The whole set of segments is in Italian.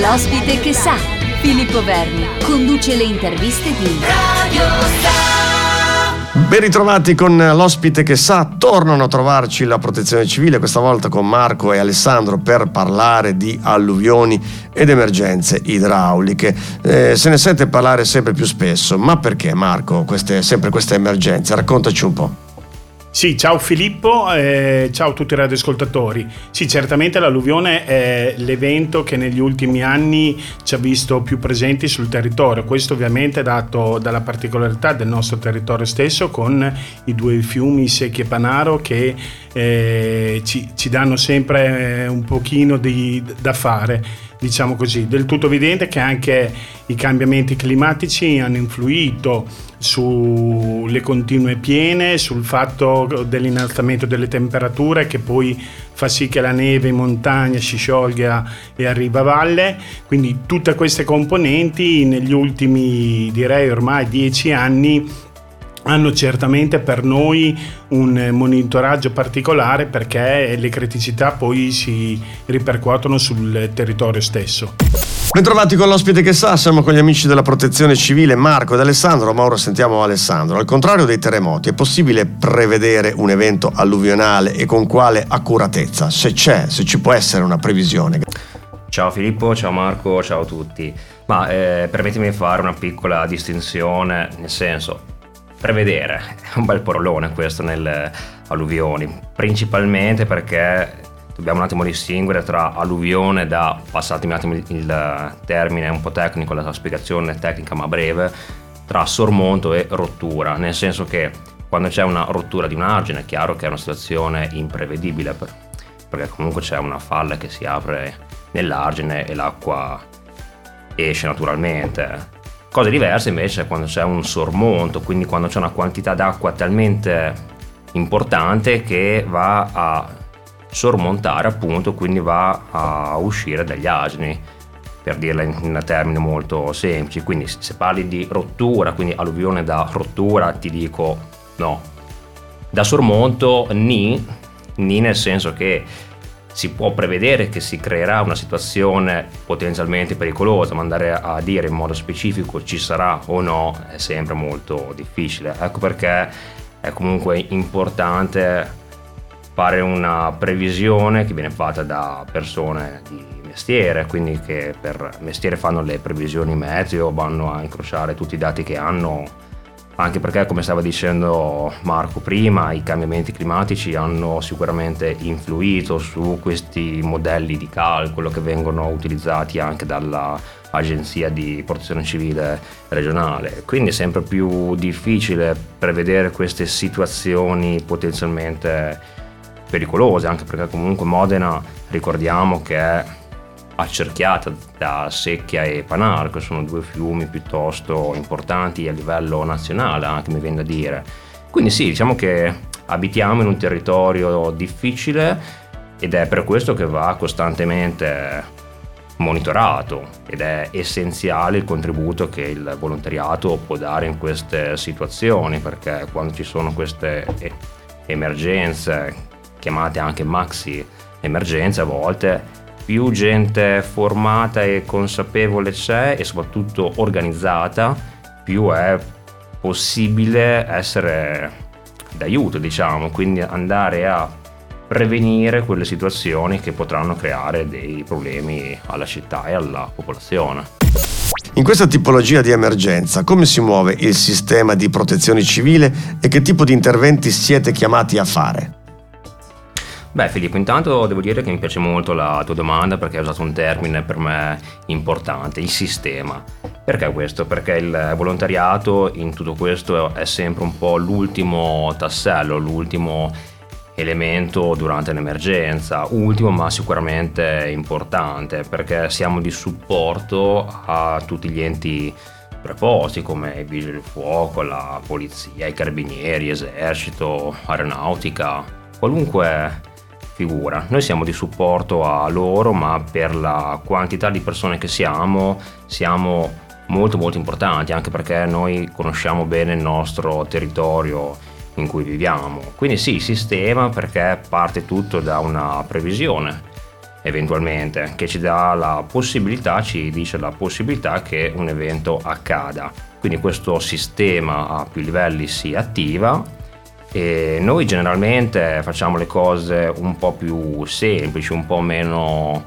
L'ospite che sa, Filippo Verni, conduce le interviste di Radio Star. Ben ritrovati con l'ospite che sa, tornano a trovarci la protezione civile, questa volta con Marco e Alessandro per parlare di alluvioni ed emergenze idrauliche. Eh, se ne sente parlare sempre più spesso, ma perché Marco, queste, sempre queste emergenze? Raccontaci un po'. Sì, ciao Filippo, eh, ciao a tutti i radioascoltatori. Sì, certamente l'alluvione è l'evento che negli ultimi anni ci ha visto più presenti sul territorio. Questo ovviamente è dato dalla particolarità del nostro territorio stesso con i due fiumi Secchi e Panaro che eh, ci, ci, danno sempre eh, un pochino di, da fare diciamo così. Del tutto evidente che anche i cambiamenti climatici hanno influito sulle continue piene, sul fatto dell'innalzamento delle temperature che poi fa sì che la neve in montagna si sciolga e arriva a valle. Quindi tutte queste componenti negli ultimi direi ormai dieci anni hanno certamente per noi un monitoraggio particolare perché le criticità poi si ripercuotono sul territorio stesso. Bentrovati con l'ospite che sa, siamo con gli amici della protezione civile Marco ed Alessandro, ma ora sentiamo Alessandro. Al contrario dei terremoti, è possibile prevedere un evento alluvionale e con quale accuratezza? Se c'è, se ci può essere una previsione. Ciao Filippo, ciao Marco, ciao a tutti. Ma eh, permettimi di fare una piccola distinzione, nel senso, prevedere è un bel parolone questo nelle alluvioni, principalmente perché dobbiamo un attimo distinguere tra alluvione da, passatemi un attimo il termine un po' tecnico, la spiegazione tecnica ma breve, tra sormonto e rottura, nel senso che quando c'è una rottura di un argine è chiaro che è una situazione imprevedibile perché comunque c'è una falla che si apre nell'argine e l'acqua esce naturalmente. Cose diverse invece quando c'è un sormonto, quindi quando c'è una quantità d'acqua talmente importante che va a sormontare appunto, quindi va a uscire dagli asini per dirla in, in termini molto semplici. Quindi se parli di rottura, quindi alluvione da rottura, ti dico no. Da sormonto ni, ni nel senso che si può prevedere che si creerà una situazione potenzialmente pericolosa, ma andare a dire in modo specifico ci sarà o no è sempre molto difficile. Ecco perché è comunque importante fare una previsione che viene fatta da persone di mestiere, quindi che per mestiere fanno le previsioni meteo, vanno a incrociare tutti i dati che hanno, anche perché come stava dicendo Marco prima, i cambiamenti climatici hanno sicuramente influito su questi modelli di calcolo che vengono utilizzati anche dall'Agenzia di Protezione Civile regionale. Quindi è sempre più difficile prevedere queste situazioni potenzialmente pericolose, anche perché comunque Modena ricordiamo che è accerchiata da Secchia e Panar, che sono due fiumi piuttosto importanti a livello nazionale, anche mi viene da dire. Quindi sì, diciamo che abitiamo in un territorio difficile ed è per questo che va costantemente monitorato ed è essenziale il contributo che il volontariato può dare in queste situazioni perché quando ci sono queste emergenze chiamate anche maxi emergenze a volte, più gente formata e consapevole c'è e soprattutto organizzata, più è possibile essere d'aiuto, diciamo, quindi andare a prevenire quelle situazioni che potranno creare dei problemi alla città e alla popolazione. In questa tipologia di emergenza, come si muove il sistema di protezione civile e che tipo di interventi siete chiamati a fare? Beh Filippo, intanto devo dire che mi piace molto la tua domanda perché hai usato un termine per me importante, il sistema. Perché questo? Perché il volontariato in tutto questo è sempre un po' l'ultimo tassello, l'ultimo elemento durante un'emergenza, ultimo ma sicuramente importante perché siamo di supporto a tutti gli enti preposti come i vigili del fuoco, la polizia, i carabinieri, esercito, aeronautica, qualunque figura. Noi siamo di supporto a loro, ma per la quantità di persone che siamo, siamo molto molto importanti, anche perché noi conosciamo bene il nostro territorio in cui viviamo. Quindi sì, sistema perché parte tutto da una previsione eventualmente, che ci dà la possibilità, ci dice la possibilità che un evento accada. Quindi questo sistema a più livelli si attiva e noi generalmente facciamo le cose un po' più semplici, un po' meno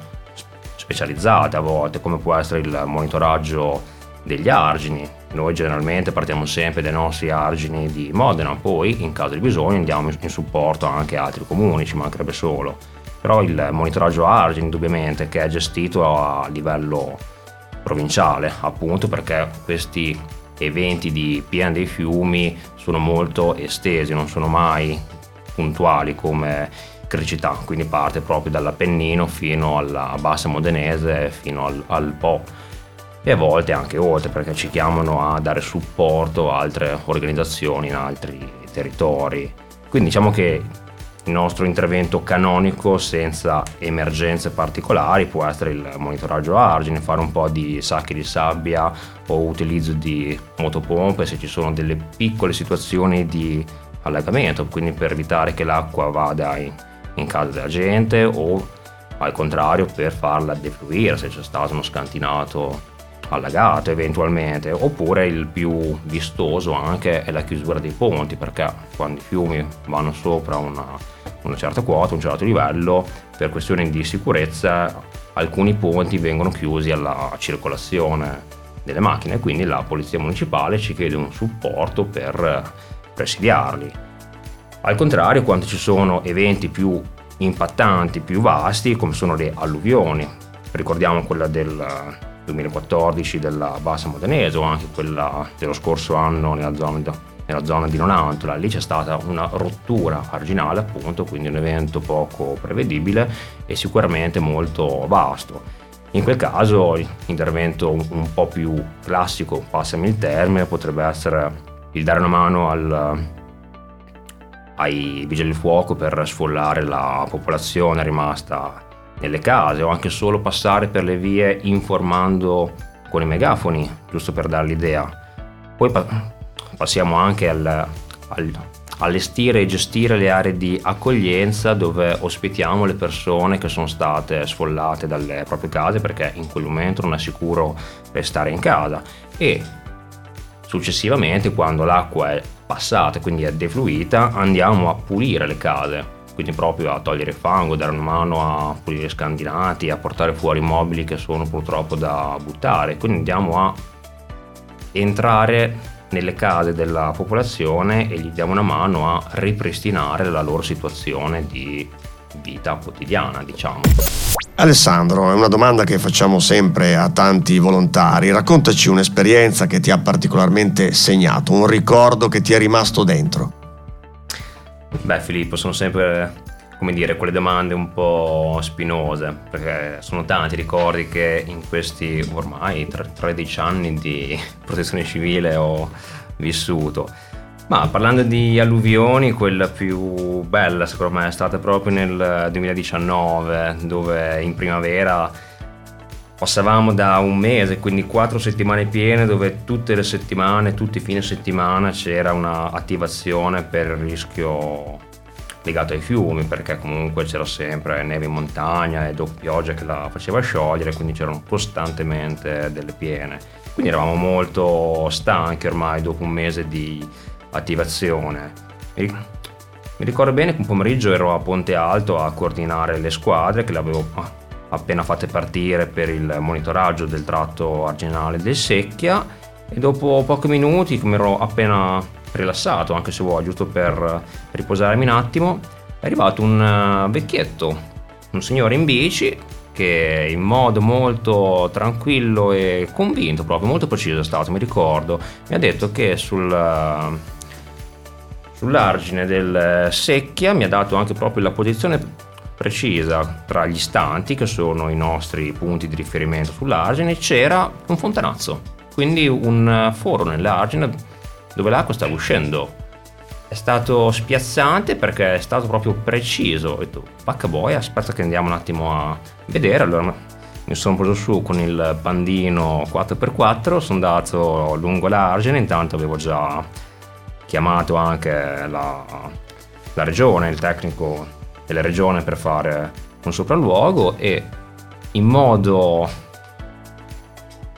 specializzate a volte, come può essere il monitoraggio degli argini. Noi generalmente partiamo sempre dai nostri argini di Modena, poi in caso di bisogno andiamo in supporto anche a altri comuni, ci mancherebbe solo però il monitoraggio argine indubbiamente che è gestito a livello provinciale appunto perché questi eventi di piena dei fiumi sono molto estesi, non sono mai puntuali come criticità, quindi parte proprio dall'Appennino fino alla bassa modenese, fino al, al Po e a volte anche oltre perché ci chiamano a dare supporto a altre organizzazioni in altri territori. Quindi diciamo che il nostro intervento canonico senza emergenze particolari può essere il monitoraggio argine, fare un po' di sacchi di sabbia o utilizzo di motopompe se ci sono delle piccole situazioni di allagamento, quindi per evitare che l'acqua vada in, in casa della gente o al contrario per farla defluire se c'è stato uno scantinato allagato eventualmente, oppure il più vistoso anche è la chiusura dei ponti, perché quando i fiumi vanno sopra una, una certa quota, un certo livello, per questioni di sicurezza alcuni ponti vengono chiusi alla circolazione delle macchine, quindi la polizia municipale ci chiede un supporto per presidiarli. Al contrario, quando ci sono eventi più impattanti, più vasti, come sono le alluvioni, ricordiamo quella del 2014 della Bassa Modenese o anche quella dello scorso anno nella zona, nella zona di Nonantola. Lì c'è stata una rottura arginale appunto, quindi un evento poco prevedibile e sicuramente molto vasto. In quel caso l'intervento un, un po' più classico, passami il termine, potrebbe essere il dare una mano al, ai vigili del fuoco per sfollare la popolazione rimasta nelle case o anche solo passare per le vie informando con i megafoni, giusto per dare l'idea. Poi pa- passiamo anche al, al, allestire e gestire le aree di accoglienza dove ospitiamo le persone che sono state sfollate dalle proprie case perché in quel momento non è sicuro restare in casa e successivamente quando l'acqua è passata, quindi è defluita, andiamo a pulire le case quindi proprio a togliere fango, dare una mano a pulire scandinati, a portare fuori mobili che sono purtroppo da buttare. Quindi andiamo a entrare nelle case della popolazione e gli diamo una mano a ripristinare la loro situazione di vita quotidiana, diciamo. Alessandro, è una domanda che facciamo sempre a tanti volontari. Raccontaci un'esperienza che ti ha particolarmente segnato, un ricordo che ti è rimasto dentro. Beh Filippo, sono sempre come dire, quelle domande un po' spinose, perché sono tanti ricordi che in questi ormai 13 anni di protezione civile ho vissuto. Ma parlando di alluvioni, quella più bella secondo me è stata proprio nel 2019, dove in primavera passavamo da un mese, quindi quattro settimane piene, dove tutte le settimane, tutti i fine settimana c'era un'attivazione per il rischio legato ai fiumi, perché comunque c'era sempre neve in montagna e dopo pioggia che la faceva sciogliere, quindi c'erano costantemente delle piene. Quindi eravamo molto stanchi ormai dopo un mese di attivazione. Mi ricordo bene che un pomeriggio ero a Ponte Alto a coordinare le squadre che le avevo appena fatte partire per il monitoraggio del tratto arginale del Secchia. E dopo pochi minuti, come ero appena rilassato, anche se vuoi, giusto per riposarmi un attimo, è arrivato un eh, vecchietto, un signore in bici che in modo molto tranquillo e convinto, proprio molto preciso è stato, mi ricordo, mi ha detto che sul, eh, sull'argine del Secchia mi ha dato anche proprio la posizione precisa tra gli istanti, che sono i nostri punti di riferimento sull'argine, c'era un fontanazzo, quindi un foro nell'argine dove l'acqua stava uscendo. È stato spiazzante perché è stato proprio preciso. Ho detto, vacca boia, aspetta che andiamo un attimo a vedere. Allora mi sono preso su con il bandino 4x4, sono andato lungo l'argine, intanto avevo già chiamato anche la, la regione, il tecnico della regione per fare un sopralluogo e in modo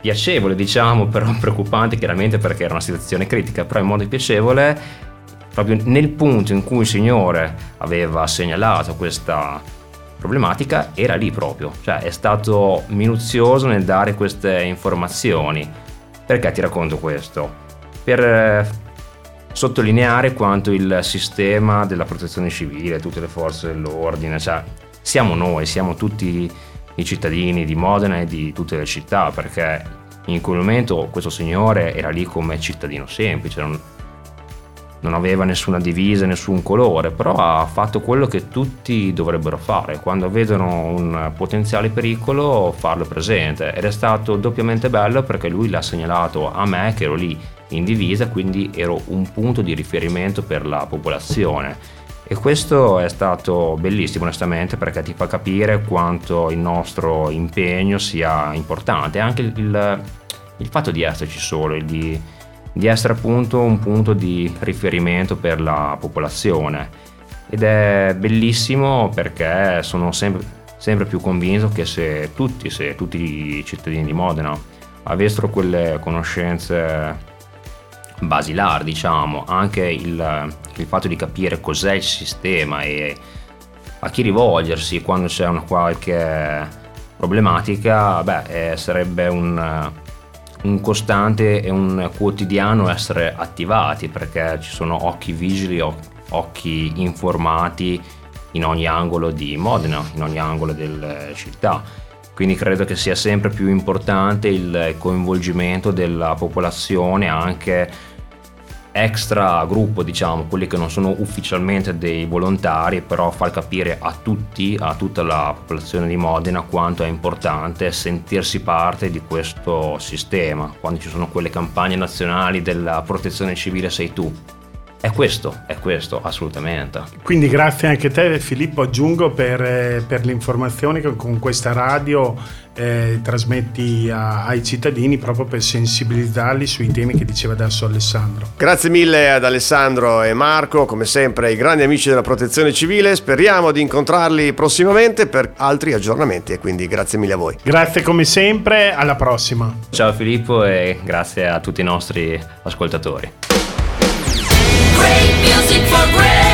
piacevole, diciamo, però preoccupante chiaramente perché era una situazione critica, però in modo piacevole, proprio nel punto in cui il Signore aveva segnalato questa problematica, era lì proprio, cioè è stato minuzioso nel dare queste informazioni. Perché ti racconto questo? Per eh, sottolineare quanto il sistema della protezione civile, tutte le forze dell'ordine, cioè siamo noi, siamo tutti i cittadini di Modena e di tutte le città, perché in quel momento questo signore era lì come cittadino semplice, non, non aveva nessuna divisa, nessun colore, però ha fatto quello che tutti dovrebbero fare, quando vedono un potenziale pericolo farlo presente. Ed è stato doppiamente bello perché lui l'ha segnalato a me che ero lì in divisa, quindi ero un punto di riferimento per la popolazione. E questo è stato bellissimo onestamente perché ti fa capire quanto il nostro impegno sia importante, anche il, il fatto di esserci solo, di, di essere appunto un punto di riferimento per la popolazione. Ed è bellissimo perché sono sempre, sempre più convinto che se tutti, se tutti i cittadini di Modena avessero quelle conoscenze basilari, diciamo, anche il, il, fatto di capire cos'è il sistema e a chi rivolgersi quando c'è una qualche problematica, beh, eh, sarebbe un, un costante e un quotidiano essere attivati perché ci sono occhi vigili, occhi informati in ogni angolo di Modena, in ogni angolo della città. Quindi credo che sia sempre più importante il coinvolgimento della popolazione anche extra gruppo, diciamo, quelli che non sono ufficialmente dei volontari, però far capire a tutti, a tutta la popolazione di Modena quanto è importante sentirsi parte di questo sistema. Quando ci sono quelle campagne nazionali della protezione civile sei tu, è questo, è questo, assolutamente. Quindi grazie anche a te Filippo, aggiungo per, eh, per le informazioni che con questa radio eh, trasmetti a, ai cittadini proprio per sensibilizzarli sui temi che diceva adesso Alessandro. Grazie mille ad Alessandro e Marco, come sempre i grandi amici della protezione civile, speriamo di incontrarli prossimamente per altri aggiornamenti e quindi grazie mille a voi. Grazie come sempre, alla prossima. Ciao Filippo e grazie a tutti i nostri ascoltatori. Great music for great